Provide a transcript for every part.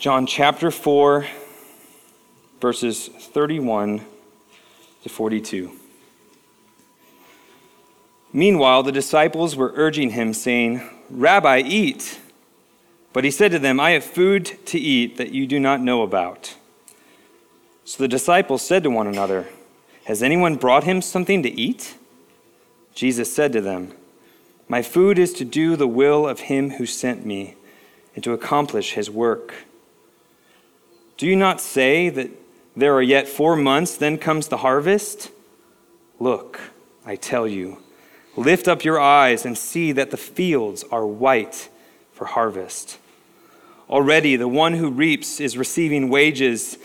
John chapter 4, verses 31 to 42. Meanwhile, the disciples were urging him, saying, Rabbi, eat. But he said to them, I have food to eat that you do not know about. So the disciples said to one another, Has anyone brought him something to eat? Jesus said to them, My food is to do the will of him who sent me and to accomplish his work. Do you not say that there are yet four months, then comes the harvest? Look, I tell you, lift up your eyes and see that the fields are white for harvest. Already the one who reaps is receiving wages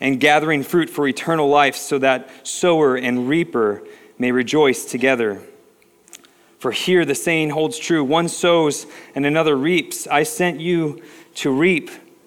and gathering fruit for eternal life, so that sower and reaper may rejoice together. For here the saying holds true one sows and another reaps. I sent you to reap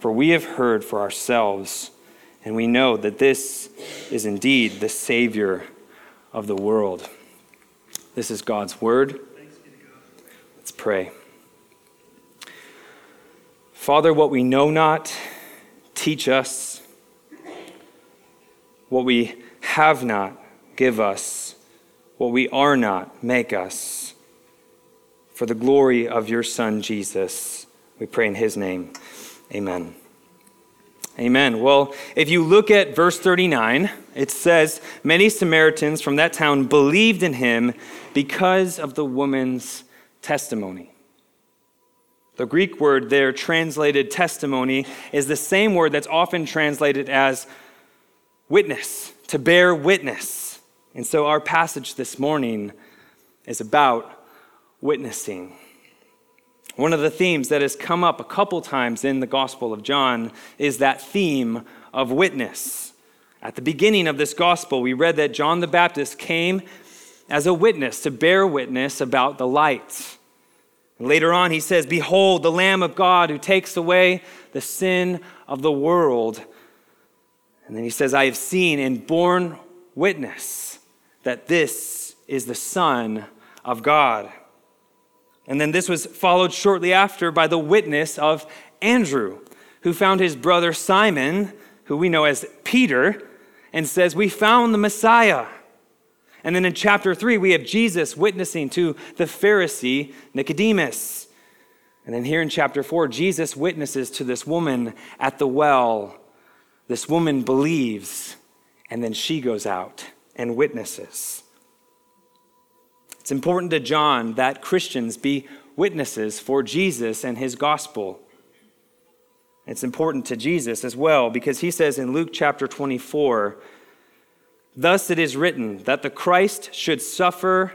for we have heard for ourselves, and we know that this is indeed the Savior of the world. This is God's word. Let's pray. Father, what we know not, teach us. What we have not, give us. What we are not, make us. For the glory of your Son, Jesus, we pray in his name. Amen. Amen. Well, if you look at verse 39, it says, Many Samaritans from that town believed in him because of the woman's testimony. The Greek word there, translated testimony, is the same word that's often translated as witness, to bear witness. And so our passage this morning is about witnessing. One of the themes that has come up a couple times in the Gospel of John is that theme of witness. At the beginning of this Gospel, we read that John the Baptist came as a witness to bear witness about the light. Later on, he says, Behold, the Lamb of God who takes away the sin of the world. And then he says, I have seen and borne witness that this is the Son of God. And then this was followed shortly after by the witness of Andrew, who found his brother Simon, who we know as Peter, and says, We found the Messiah. And then in chapter 3, we have Jesus witnessing to the Pharisee Nicodemus. And then here in chapter 4, Jesus witnesses to this woman at the well. This woman believes, and then she goes out and witnesses. It's important to John that Christians be witnesses for Jesus and his gospel. It's important to Jesus as well because he says in Luke chapter 24, Thus it is written that the Christ should suffer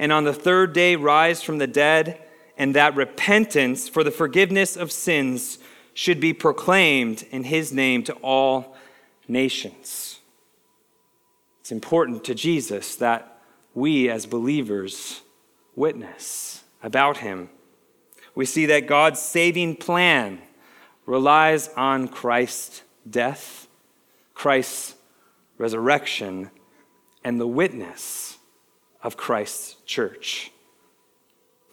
and on the third day rise from the dead, and that repentance for the forgiveness of sins should be proclaimed in his name to all nations. It's important to Jesus that we as believers witness about him. We see that God's saving plan relies on Christ's death, Christ's resurrection, and the witness of Christ's church.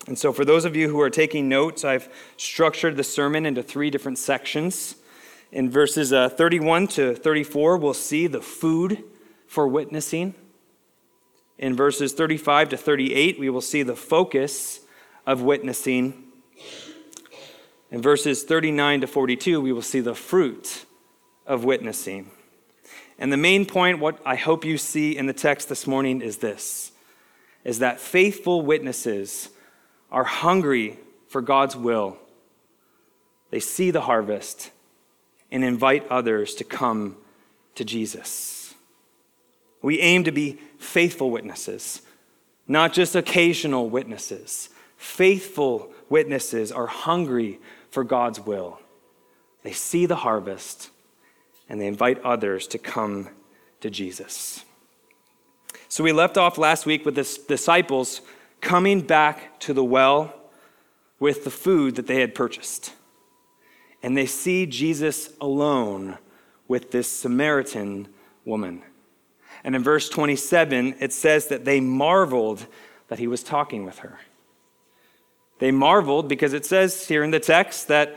And so, for those of you who are taking notes, I've structured the sermon into three different sections. In verses uh, 31 to 34, we'll see the food for witnessing. In verses 35 to 38, we will see the focus of witnessing. In verses 39 to 42, we will see the fruit of witnessing. And the main point, what I hope you see in the text this morning, is this is that faithful witnesses are hungry for God's will. They see the harvest and invite others to come to Jesus. We aim to be faithful witnesses, not just occasional witnesses. Faithful witnesses are hungry for God's will. They see the harvest and they invite others to come to Jesus. So we left off last week with the disciples coming back to the well with the food that they had purchased. And they see Jesus alone with this Samaritan woman. And in verse 27, it says that they marveled that he was talking with her. They marveled because it says here in the text that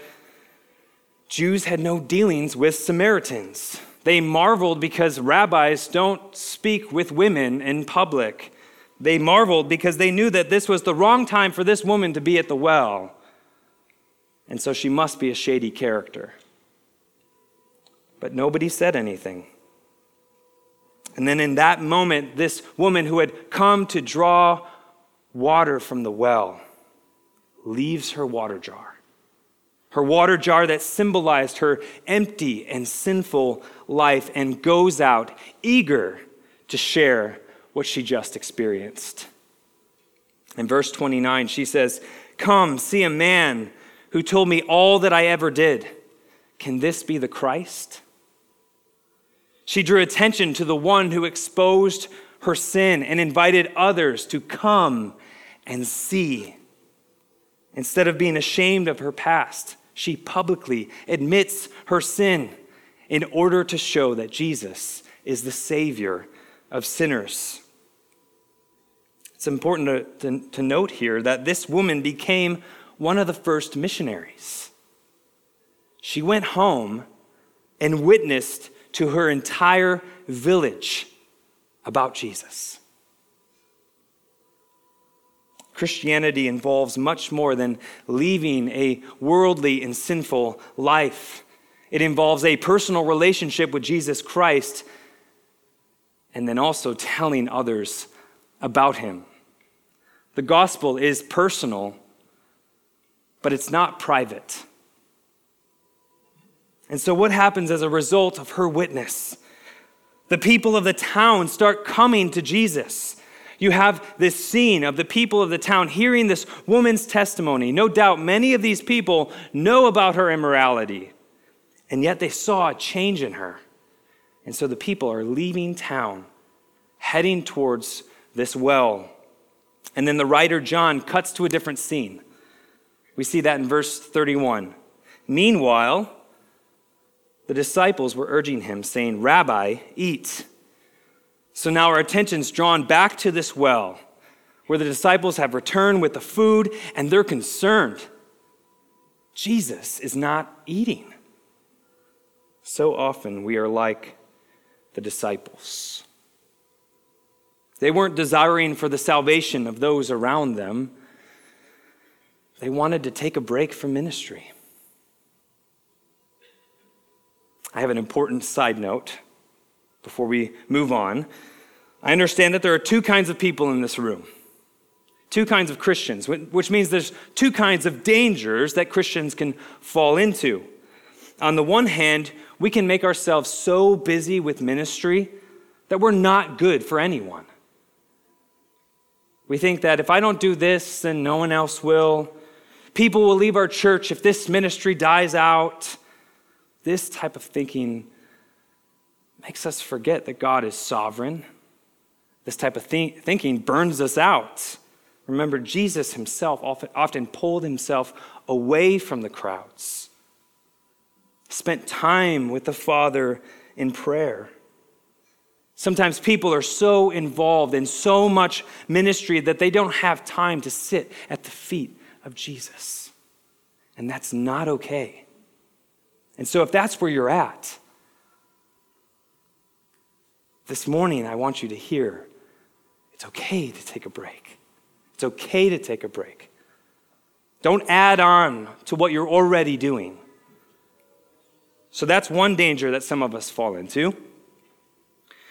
Jews had no dealings with Samaritans. They marveled because rabbis don't speak with women in public. They marveled because they knew that this was the wrong time for this woman to be at the well. And so she must be a shady character. But nobody said anything. And then in that moment, this woman who had come to draw water from the well leaves her water jar. Her water jar that symbolized her empty and sinful life and goes out eager to share what she just experienced. In verse 29, she says, Come, see a man who told me all that I ever did. Can this be the Christ? She drew attention to the one who exposed her sin and invited others to come and see. Instead of being ashamed of her past, she publicly admits her sin in order to show that Jesus is the Savior of sinners. It's important to, to, to, note here that this woman became one of the first missionaries. She went home and witnessed to her entire village about Jesus. Christianity involves much more than leaving a worldly and sinful life. It involves a personal relationship with Jesus Christ and then also telling others about him. The gospel is personal, but it's not private. And so, what happens as a result of her witness? The people of the town start coming to Jesus. You have this scene of the people of the town hearing this woman's testimony. No doubt many of these people know about her immorality, and yet they saw a change in her. And so the people are leaving town, heading towards this well. And then the writer John cuts to a different scene. We see that in verse 31. Meanwhile, the disciples were urging him, saying, Rabbi, eat. So now our attention's drawn back to this well, where the disciples have returned with the food and they're concerned. Jesus is not eating. So often we are like the disciples. They weren't desiring for the salvation of those around them. They wanted to take a break from ministry. I have an important side note before we move on. I understand that there are two kinds of people in this room, two kinds of Christians, which means there's two kinds of dangers that Christians can fall into. On the one hand, we can make ourselves so busy with ministry that we're not good for anyone. We think that if I don't do this, then no one else will. People will leave our church if this ministry dies out. This type of thinking makes us forget that God is sovereign. This type of th- thinking burns us out. Remember, Jesus himself often, often pulled himself away from the crowds, spent time with the Father in prayer. Sometimes people are so involved in so much ministry that they don't have time to sit at the feet of Jesus. And that's not okay. And so, if that's where you're at, this morning, I want you to hear it's okay to take a break. It's okay to take a break. Don't add on to what you're already doing. So that's one danger that some of us fall into.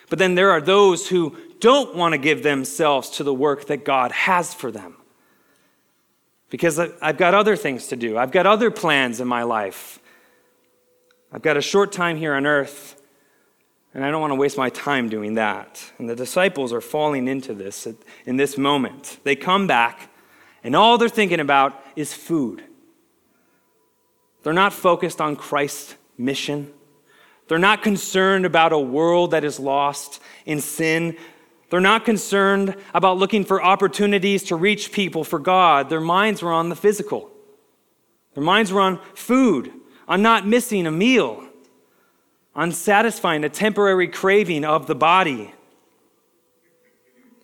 But then there are those who don't want to give themselves to the work that God has for them. Because I've got other things to do, I've got other plans in my life. I've got a short time here on earth. And I don't want to waste my time doing that. And the disciples are falling into this in this moment. They come back, and all they're thinking about is food. They're not focused on Christ's mission. They're not concerned about a world that is lost in sin. They're not concerned about looking for opportunities to reach people for God. Their minds were on the physical. Their minds were on food, on not missing a meal, on satisfying a temporary craving of the body.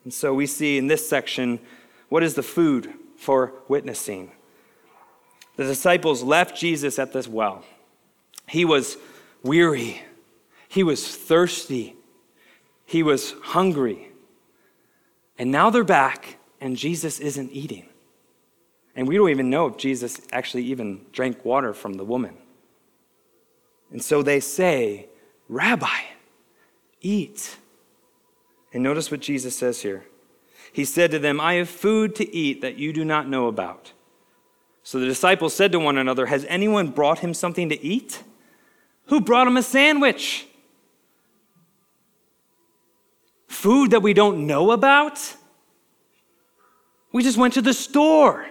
And so we see in this section what is the food for witnessing? The disciples left Jesus at this well. He was weary, he was thirsty, he was hungry. And now they're back, and Jesus isn't eating. And we don't even know if Jesus actually even drank water from the woman. And so they say, Rabbi, eat. And notice what Jesus says here. He said to them, I have food to eat that you do not know about. So the disciples said to one another, Has anyone brought him something to eat? Who brought him a sandwich? Food that we don't know about? We just went to the store.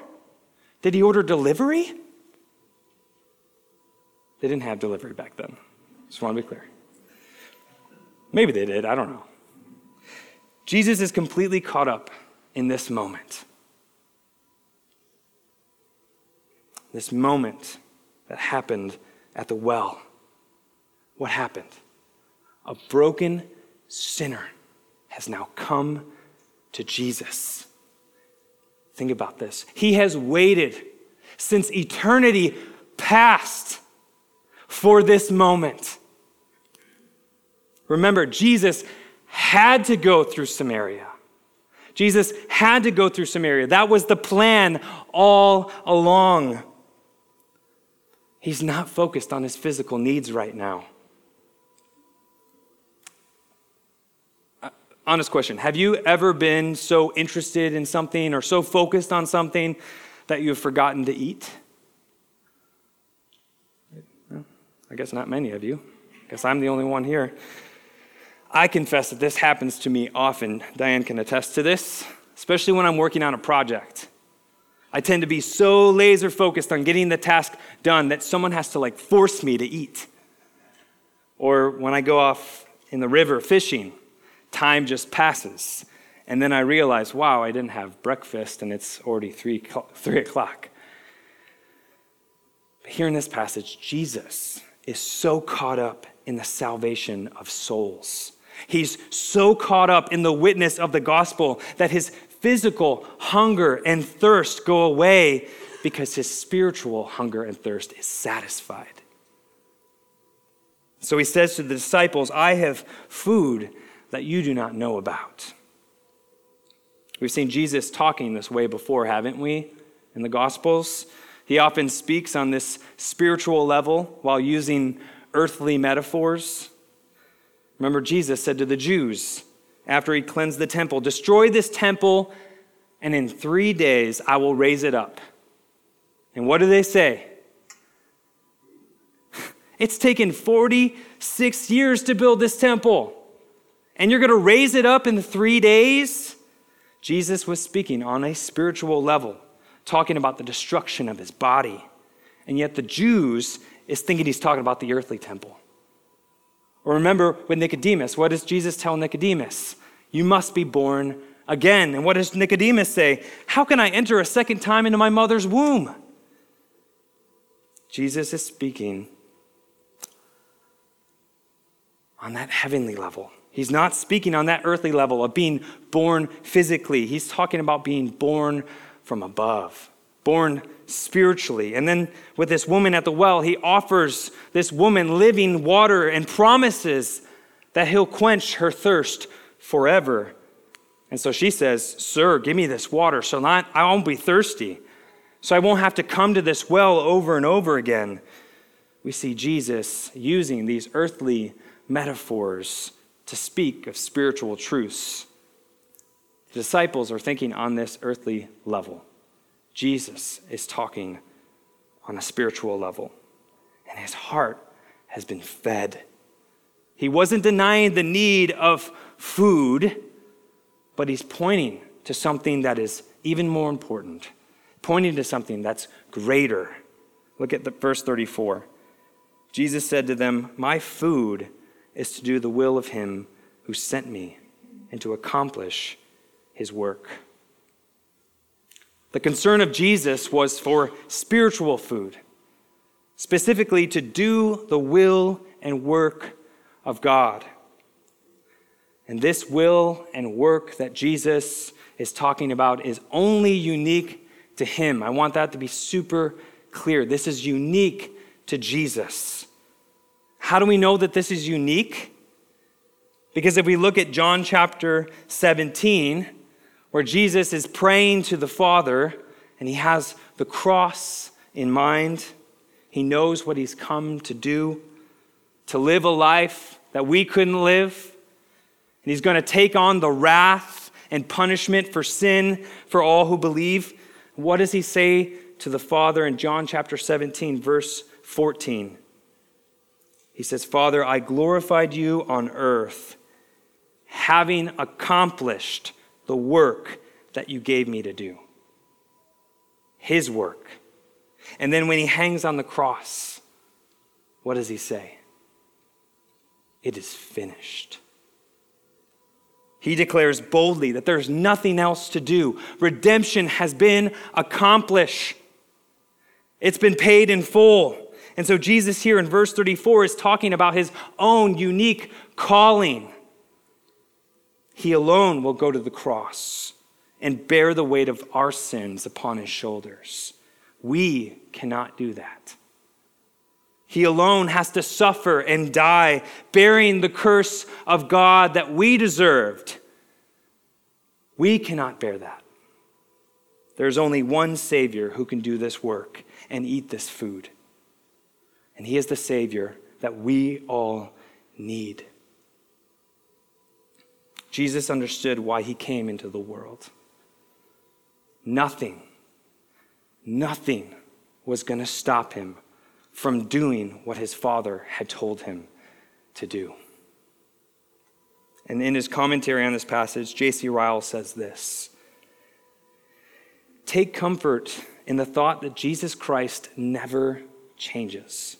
Did he order delivery? They didn't have delivery back then. Just want to be clear. Maybe they did, I don't know. Jesus is completely caught up in this moment. This moment that happened at the well. What happened? A broken sinner has now come to Jesus. Think about this. He has waited since eternity past for this moment. Remember, Jesus had to go through Samaria. Jesus had to go through Samaria. That was the plan all along. He's not focused on his physical needs right now. Uh, honest question Have you ever been so interested in something or so focused on something that you've forgotten to eat? I guess not many of you. I guess I'm the only one here. I confess that this happens to me often. Diane can attest to this, especially when I'm working on a project. I tend to be so laser focused on getting the task done that someone has to like force me to eat. Or when I go off in the river fishing, time just passes. And then I realize, wow, I didn't have breakfast and it's already three, three o'clock. But here in this passage, Jesus is so caught up in the salvation of souls. He's so caught up in the witness of the gospel that his physical hunger and thirst go away because his spiritual hunger and thirst is satisfied. So he says to the disciples, I have food that you do not know about. We've seen Jesus talking this way before, haven't we, in the Gospels? He often speaks on this spiritual level while using earthly metaphors. Remember, Jesus said to the Jews after he cleansed the temple, Destroy this temple, and in three days I will raise it up. And what do they say? It's taken 46 years to build this temple and you're going to raise it up in three days? Jesus was speaking on a spiritual level, talking about the destruction of his body. And yet the Jews is thinking he's talking about the earthly temple. Or remember with Nicodemus, what does Jesus tell Nicodemus? You must be born again. And what does Nicodemus say? How can I enter a second time into my mother's womb? Jesus is speaking on that heavenly level. He's not speaking on that earthly level of being born physically. He's talking about being born from above, born spiritually. And then with this woman at the well, he offers this woman living water and promises that he'll quench her thirst forever. And so she says, Sir, give me this water so not, I won't be thirsty, so I won't have to come to this well over and over again. We see Jesus using these earthly metaphors to speak of spiritual truths. The disciples are thinking on this earthly level. Jesus is talking on a spiritual level, and his heart has been fed. He wasn't denying the need of food, but he's pointing to something that is even more important, pointing to something that's greater. Look at the verse 34. Jesus said to them, My food is to do the will of him who sent me and to accomplish his work. The concern of Jesus was for spiritual food, specifically to do the will and work of God. And this will and work that Jesus is talking about is only unique to him. I want that to be super clear. This is unique to Jesus. How do we know that this is unique? Because if we look at John chapter 17, where Jesus is praying to the Father and he has the cross in mind, he knows what he's come to do, to live a life that we couldn't live. And he's going to take on the wrath and punishment for sin for all who believe. What does he say to the Father in John chapter 17, verse 14? He says, Father, I glorified you on earth, having accomplished the work that you gave me to do. His work. And then when he hangs on the cross, what does he say? It is finished. He declares boldly that there's nothing else to do. Redemption has been accomplished, it's been paid in full. And so, Jesus here in verse 34 is talking about his own unique calling. He alone will go to the cross and bear the weight of our sins upon his shoulders. We cannot do that. He alone has to suffer and die, bearing the curse of God that we deserved. We cannot bear that. There's only one Savior who can do this work and eat this food. And He is the Savior that we all need. Jesus understood why He came into the world. Nothing, nothing was going to stop Him from doing what his father had told him to do. And in his commentary on this passage, J.C. Ryle says this Take comfort in the thought that Jesus Christ never changes.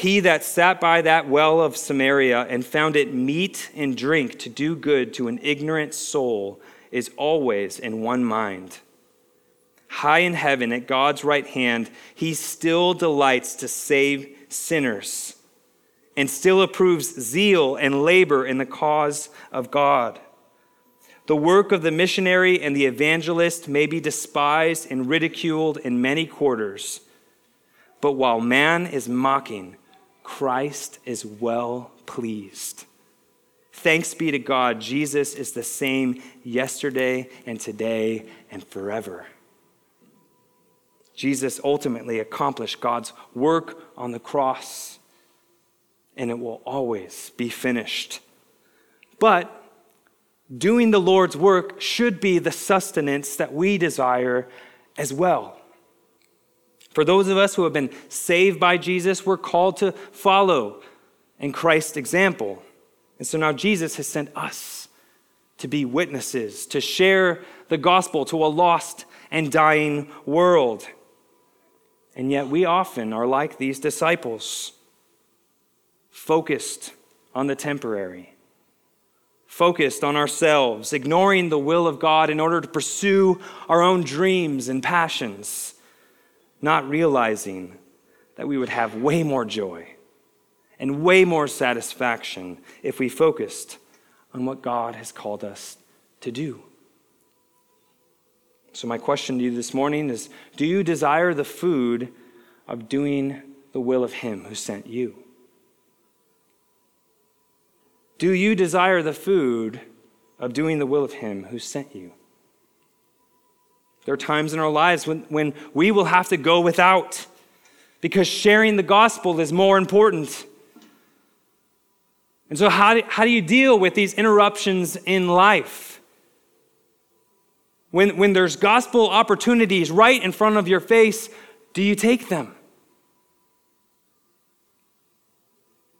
He that sat by that well of Samaria and found it meat and drink to do good to an ignorant soul is always in one mind high in heaven at God's right hand, he still delights to save sinners and still approves zeal and labor in the cause of God. The work of the missionary and the evangelist may be despised and ridiculed in many quarters, but while man is mocking, Christ is well pleased. Thanks be to God, Jesus is the same yesterday and today and forever. Jesus ultimately accomplished God's work on the cross, and it will always be finished. But doing the Lord's work should be the sustenance that we desire as well. For those of us who have been saved by Jesus, we're called to follow in Christ's example. And so now Jesus has sent us to be witnesses, to share the gospel to a lost and dying world. And yet, we often are like these disciples, focused on the temporary, focused on ourselves, ignoring the will of God in order to pursue our own dreams and passions, not realizing that we would have way more joy and way more satisfaction if we focused on what God has called us to do. So, my question to you this morning is Do you desire the food of doing the will of Him who sent you? Do you desire the food of doing the will of Him who sent you? There are times in our lives when, when we will have to go without because sharing the gospel is more important. And so, how do, how do you deal with these interruptions in life? When, when there's gospel opportunities right in front of your face, do you take them?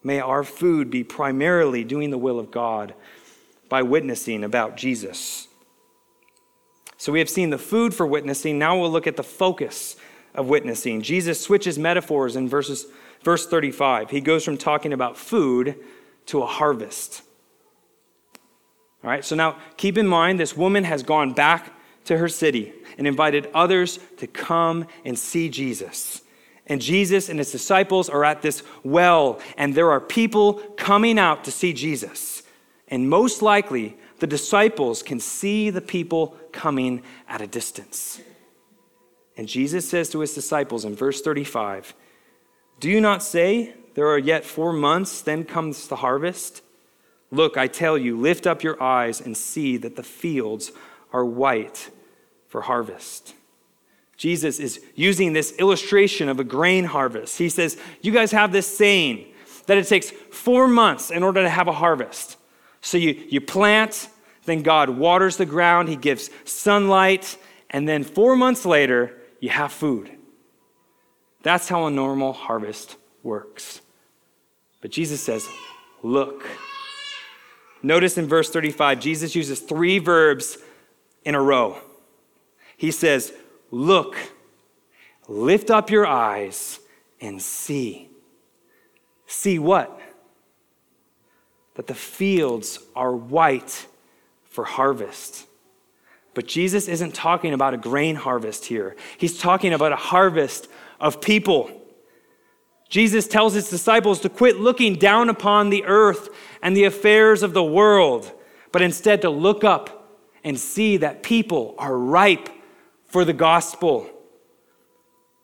May our food be primarily doing the will of God by witnessing about Jesus. So we have seen the food for witnessing. Now we'll look at the focus of witnessing. Jesus switches metaphors in verses verse 35, he goes from talking about food to a harvest. All right, so now keep in mind this woman has gone back to her city and invited others to come and see Jesus. And Jesus and his disciples are at this well, and there are people coming out to see Jesus. And most likely, the disciples can see the people coming at a distance. And Jesus says to his disciples in verse 35 Do you not say, There are yet four months, then comes the harvest? Look, I tell you, lift up your eyes and see that the fields are white for harvest. Jesus is using this illustration of a grain harvest. He says, You guys have this saying that it takes four months in order to have a harvest. So you, you plant, then God waters the ground, He gives sunlight, and then four months later, you have food. That's how a normal harvest works. But Jesus says, Look. Notice in verse 35, Jesus uses three verbs in a row. He says, Look, lift up your eyes and see. See what? The fields are white for harvest. But Jesus isn't talking about a grain harvest here, he's talking about a harvest of people. Jesus tells his disciples to quit looking down upon the earth and the affairs of the world, but instead to look up and see that people are ripe for the gospel.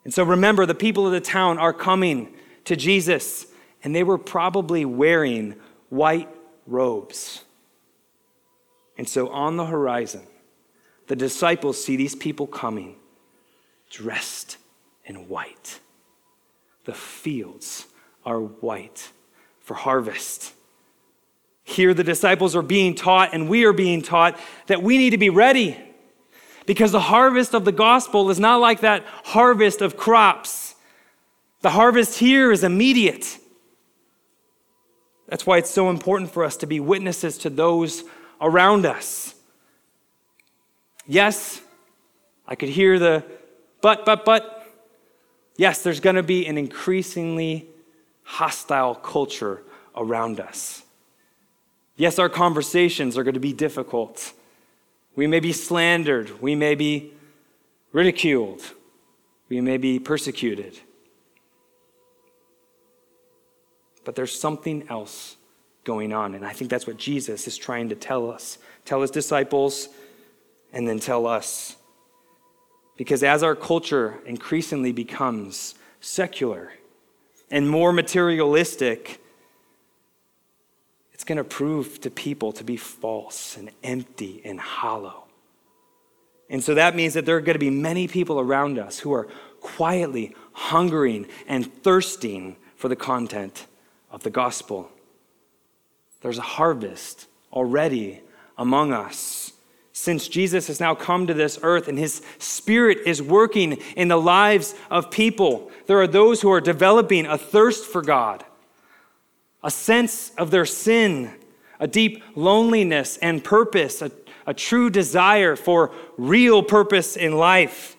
And so remember, the people of the town are coming to Jesus, and they were probably wearing white robes. And so on the horizon, the disciples see these people coming dressed in white. The fields are white for harvest. Here, the disciples are being taught, and we are being taught that we need to be ready because the harvest of the gospel is not like that harvest of crops. The harvest here is immediate. That's why it's so important for us to be witnesses to those around us. Yes, I could hear the but, but, but. Yes, there's going to be an increasingly hostile culture around us. Yes, our conversations are going to be difficult. We may be slandered. We may be ridiculed. We may be persecuted. But there's something else going on. And I think that's what Jesus is trying to tell us, tell his disciples, and then tell us. Because as our culture increasingly becomes secular and more materialistic, it's going to prove to people to be false and empty and hollow. And so that means that there are going to be many people around us who are quietly hungering and thirsting for the content of the gospel. There's a harvest already among us since Jesus has now come to this earth and his spirit is working in the lives of people, there are those who are developing a thirst for God, a sense of their sin, a deep loneliness and purpose, a, a true desire for real purpose in life.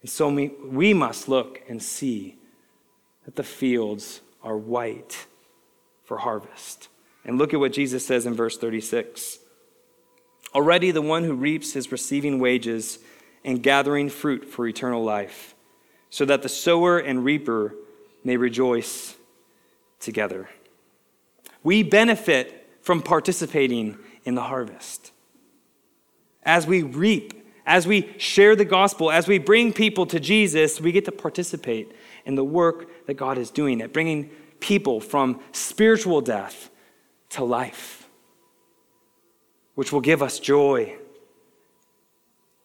And so we, we must look and see that the fields are white for harvest. And look at what Jesus says in verse 36. Already the one who reaps is receiving wages and gathering fruit for eternal life, so that the sower and reaper may rejoice together. We benefit from participating in the harvest. As we reap, as we share the gospel, as we bring people to Jesus, we get to participate in the work that God is doing at bringing people from spiritual death to life which will give us joy,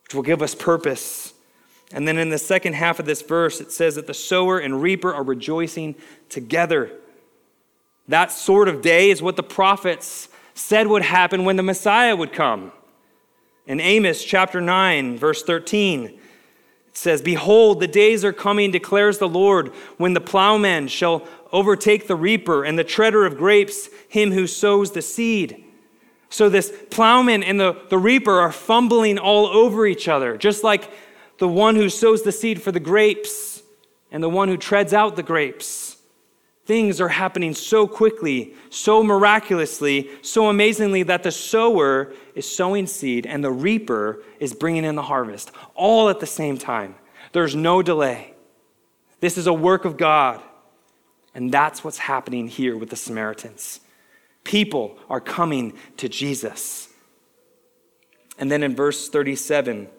which will give us purpose. And then in the second half of this verse, it says that the sower and reaper are rejoicing together. That sort of day is what the prophets said would happen when the Messiah would come. In Amos chapter 9, verse 13, it says, Behold, the days are coming, declares the Lord, when the plowman shall overtake the reaper and the treader of grapes, him who sows the seed. So this plowman and the, the reaper are fumbling all over each other, just like the one who sows the seed for the grapes and the one who treads out the grapes. Things are happening so quickly, so miraculously, so amazingly that the sower is sowing seed and the reaper is bringing in the harvest, all at the same time. There's no delay. This is a work of God. And that's what's happening here with the Samaritans. People are coming to Jesus. And then in verse 37,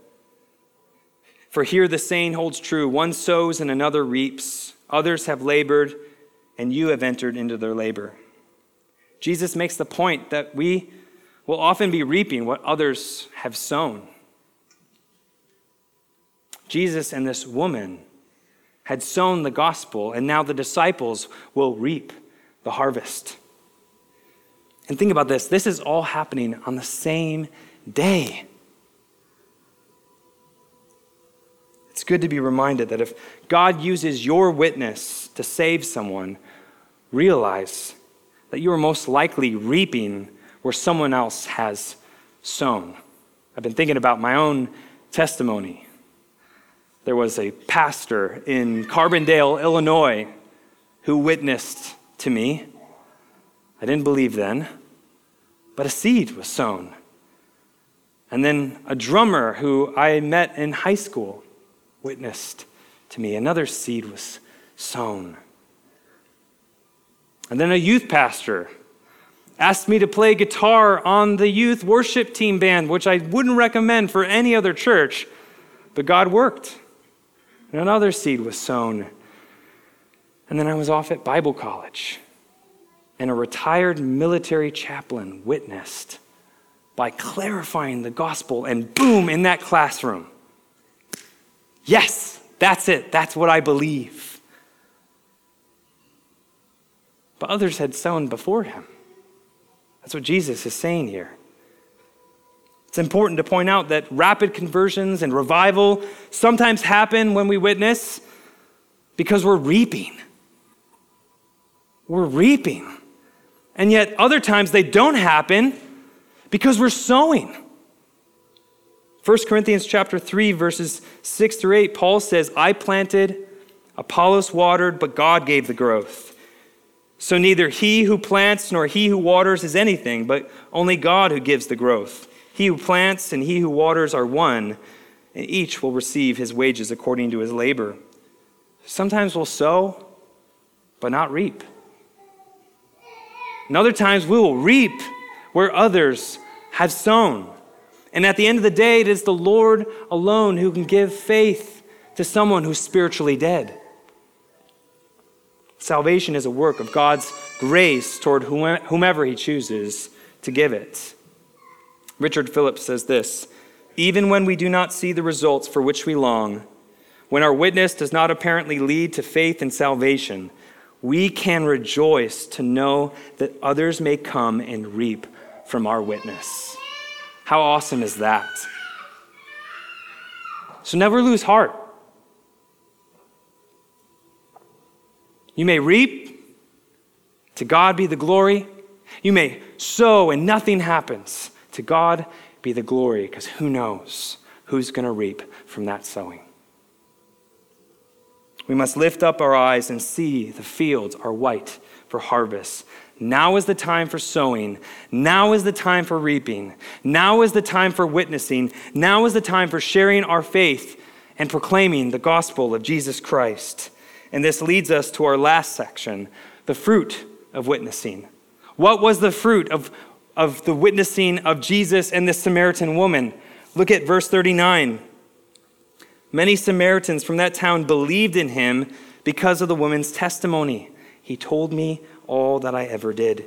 for here the saying holds true one sows and another reaps, others have labored, and you have entered into their labor. Jesus makes the point that we will often be reaping what others have sown. Jesus and this woman had sown the gospel, and now the disciples will reap the harvest. And think about this this is all happening on the same day. It's good to be reminded that if God uses your witness to save someone, realize that you are most likely reaping where someone else has sown. I've been thinking about my own testimony. There was a pastor in Carbondale, Illinois, who witnessed to me. I didn't believe then, but a seed was sown. And then a drummer who I met in high school witnessed to me. Another seed was sown. And then a youth pastor asked me to play guitar on the youth worship team band, which I wouldn't recommend for any other church, but God worked. And another seed was sown. And then I was off at Bible college, and a retired military chaplain witnessed by clarifying the gospel, and boom, in that classroom. Yes, that's it. That's what I believe. But others had sown before him. That's what Jesus is saying here. It's important to point out that rapid conversions and revival sometimes happen when we witness because we're reaping. We're reaping. And yet, other times they don't happen because we're sowing. 1 Corinthians chapter 3 verses 6 through 8 Paul says, "I planted, Apollos watered, but God gave the growth." So neither he who plants nor he who waters is anything, but only God who gives the growth. He who plants and he who waters are one, and each will receive his wages according to his labor. Sometimes we'll sow, but not reap. And other times we will reap where others have sown. And at the end of the day, it is the Lord alone who can give faith to someone who's spiritually dead. Salvation is a work of God's grace toward whomever he chooses to give it. Richard Phillips says this Even when we do not see the results for which we long, when our witness does not apparently lead to faith and salvation, we can rejoice to know that others may come and reap from our witness. How awesome is that? So never lose heart. You may reap, to God be the glory. You may sow and nothing happens. To God be the glory, because who knows who's going to reap from that sowing. We must lift up our eyes and see the fields are white for harvest. Now is the time for sowing. Now is the time for reaping. Now is the time for witnessing. Now is the time for sharing our faith and proclaiming the gospel of Jesus Christ. And this leads us to our last section the fruit of witnessing. What was the fruit of, of the witnessing of Jesus and this Samaritan woman? Look at verse 39. Many Samaritans from that town believed in him because of the woman's testimony. He told me all that I ever did.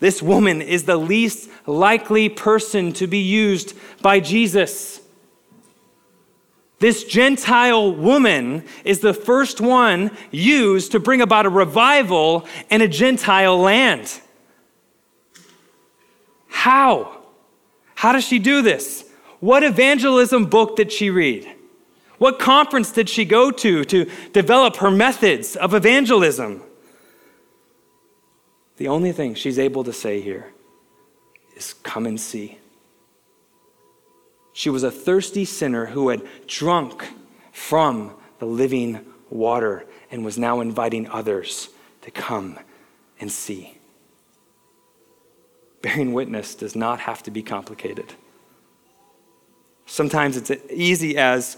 This woman is the least likely person to be used by Jesus. This Gentile woman is the first one used to bring about a revival in a Gentile land. How? How does she do this? What evangelism book did she read? What conference did she go to to develop her methods of evangelism? The only thing she's able to say here is come and see. She was a thirsty sinner who had drunk from the living water and was now inviting others to come and see. Bearing witness does not have to be complicated. Sometimes it's as easy as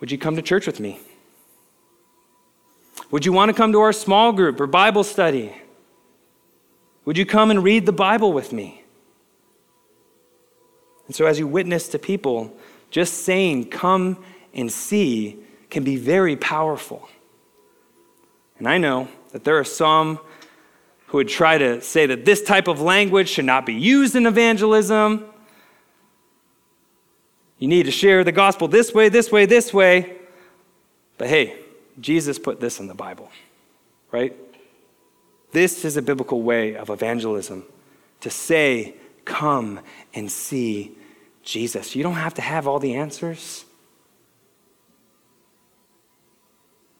Would you come to church with me? Would you want to come to our small group or Bible study? Would you come and read the Bible with me? And so, as you witness to people, just saying, come and see, can be very powerful. And I know that there are some who would try to say that this type of language should not be used in evangelism. You need to share the gospel this way, this way, this way. But hey, Jesus put this in the Bible, right? This is a biblical way of evangelism to say, Come and see Jesus. You don't have to have all the answers.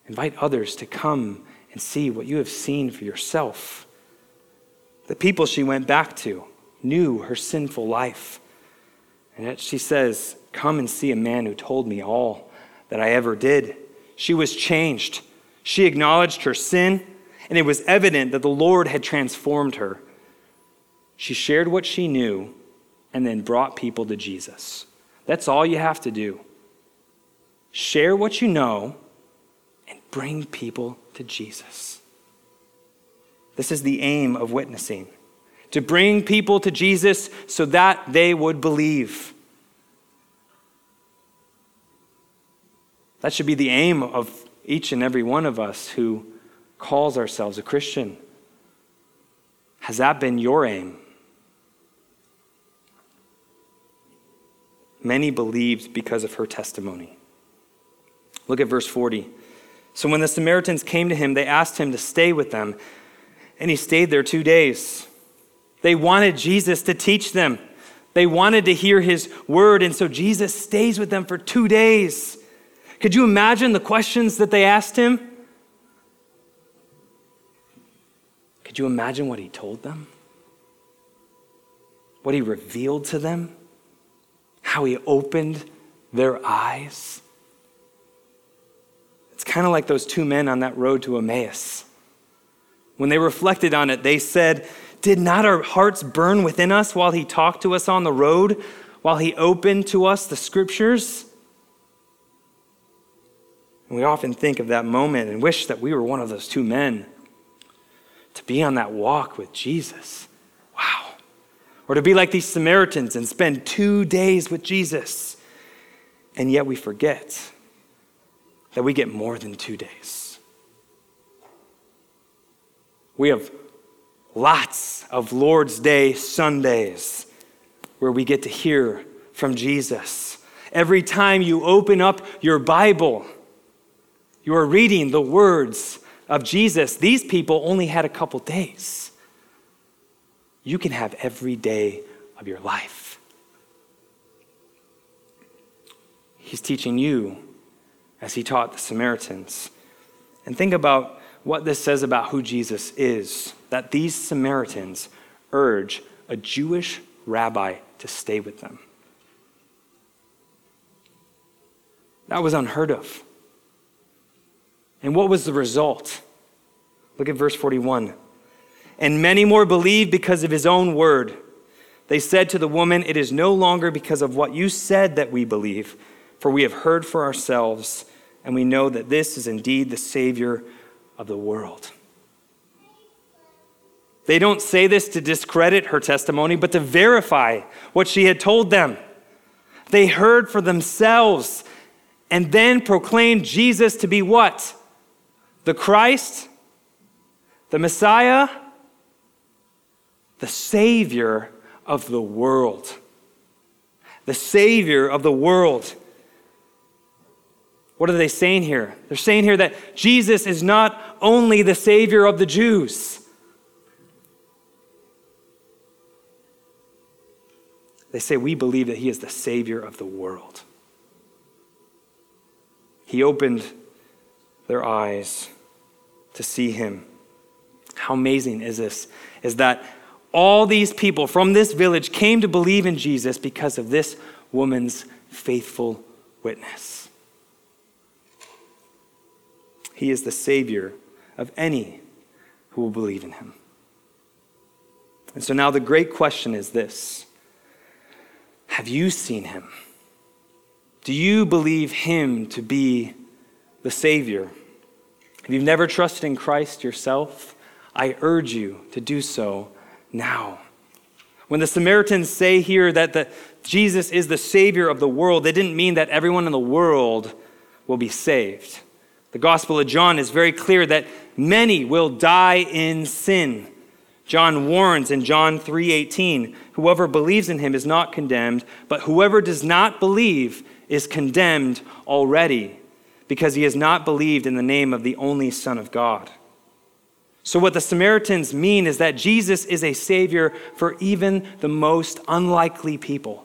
Invite others to come and see what you have seen for yourself. The people she went back to knew her sinful life. And yet she says, Come and see a man who told me all that I ever did. She was changed. She acknowledged her sin, and it was evident that the Lord had transformed her. She shared what she knew and then brought people to Jesus. That's all you have to do. Share what you know and bring people to Jesus. This is the aim of witnessing to bring people to Jesus so that they would believe. That should be the aim of each and every one of us who calls ourselves a Christian. Has that been your aim? Many believed because of her testimony. Look at verse 40. So when the Samaritans came to him, they asked him to stay with them, and he stayed there two days. They wanted Jesus to teach them, they wanted to hear his word, and so Jesus stays with them for two days. Could you imagine the questions that they asked him? Could you imagine what he told them? What he revealed to them? how he opened their eyes. It's kind of like those two men on that road to Emmaus. When they reflected on it, they said, Did not our hearts burn within us while he talked to us on the road, while he opened to us the scriptures? And we often think of that moment and wish that we were one of those two men to be on that walk with Jesus. Wow. Or to be like these Samaritans and spend two days with Jesus. And yet we forget that we get more than two days. We have lots of Lord's Day Sundays where we get to hear from Jesus. Every time you open up your Bible, you are reading the words of Jesus. These people only had a couple days you can have every day of your life. He's teaching you as he taught the Samaritans. And think about what this says about who Jesus is that these Samaritans urge a Jewish rabbi to stay with them. That was unheard of. And what was the result? Look at verse 41 and many more believed because of his own word. They said to the woman, It is no longer because of what you said that we believe, for we have heard for ourselves, and we know that this is indeed the Savior of the world. They don't say this to discredit her testimony, but to verify what she had told them. They heard for themselves and then proclaimed Jesus to be what? The Christ? The Messiah? the Savior of the world. The Savior of the world. What are they saying here? They're saying here that Jesus is not only the Savior of the Jews. They say, We believe that He is the Savior of the world. He opened their eyes to see Him. How amazing is this? Is that all these people from this village came to believe in Jesus because of this woman's faithful witness. he is the Savior of any who will believe in him. And so now the great question is this Have you seen him? Do you believe him to be the Savior? If you've never trusted in Christ yourself, I urge you to do so now. When the Samaritans say here that the, Jesus is the Savior of the world, they didn't mean that everyone in the world will be saved. The Gospel of John is very clear that many will die in sin. John warns in John 3:18, whoever believes in him is not condemned, but whoever does not believe is condemned already, because he has not believed in the name of the only Son of God. So, what the Samaritans mean is that Jesus is a Savior for even the most unlikely people,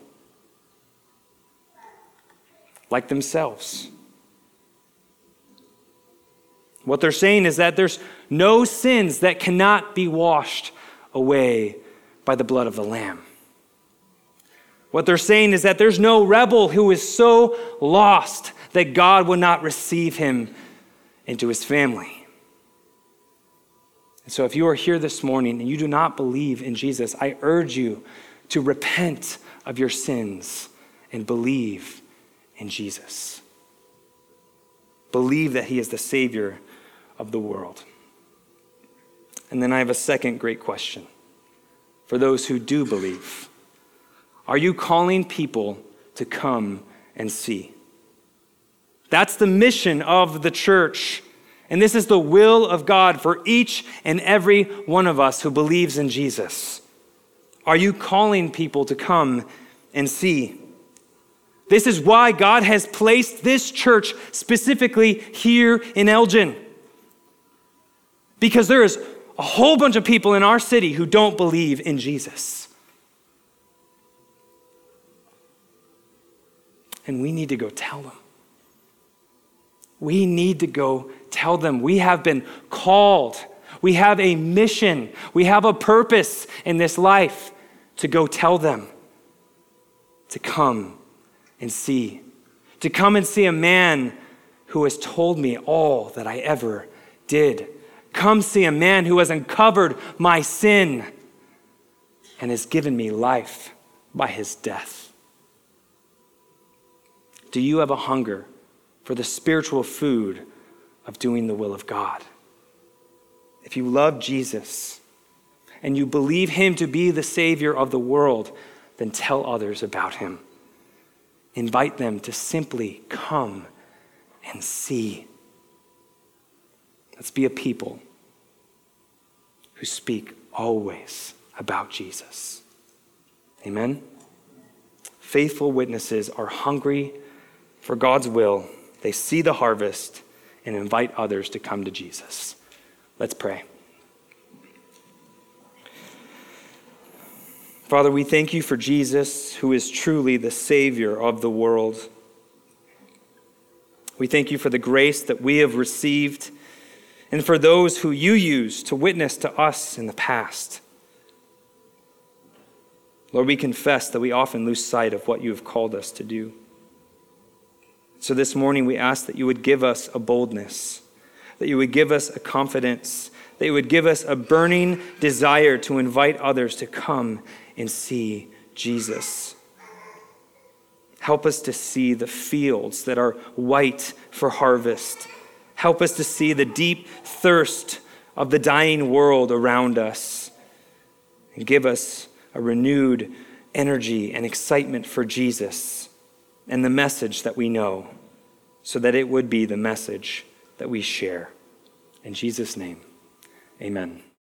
like themselves. What they're saying is that there's no sins that cannot be washed away by the blood of the Lamb. What they're saying is that there's no rebel who is so lost that God will not receive him into his family. And so, if you are here this morning and you do not believe in Jesus, I urge you to repent of your sins and believe in Jesus. Believe that he is the Savior of the world. And then I have a second great question for those who do believe. Are you calling people to come and see? That's the mission of the church. And this is the will of God for each and every one of us who believes in Jesus. Are you calling people to come and see? This is why God has placed this church specifically here in Elgin. Because there is a whole bunch of people in our city who don't believe in Jesus. And we need to go tell them. We need to go tell them we have been called. We have a mission. We have a purpose in this life to go tell them to come and see. To come and see a man who has told me all that I ever did. Come see a man who has uncovered my sin and has given me life by his death. Do you have a hunger for the spiritual food of doing the will of God? If you love Jesus and you believe him to be the Savior of the world, then tell others about him. Invite them to simply come and see. Let's be a people who speak always about Jesus. Amen? Faithful witnesses are hungry for God's will. They see the harvest and invite others to come to Jesus. Let's pray. Father, we thank you for Jesus, who is truly the Savior of the world. We thank you for the grace that we have received and for those who you used to witness to us in the past. Lord, we confess that we often lose sight of what you have called us to do. So this morning, we ask that you would give us a boldness, that you would give us a confidence, that you would give us a burning desire to invite others to come and see Jesus. Help us to see the fields that are white for harvest Help us to see the deep thirst of the dying world around us. And give us a renewed energy and excitement for Jesus and the message that we know, so that it would be the message that we share. In Jesus' name, amen.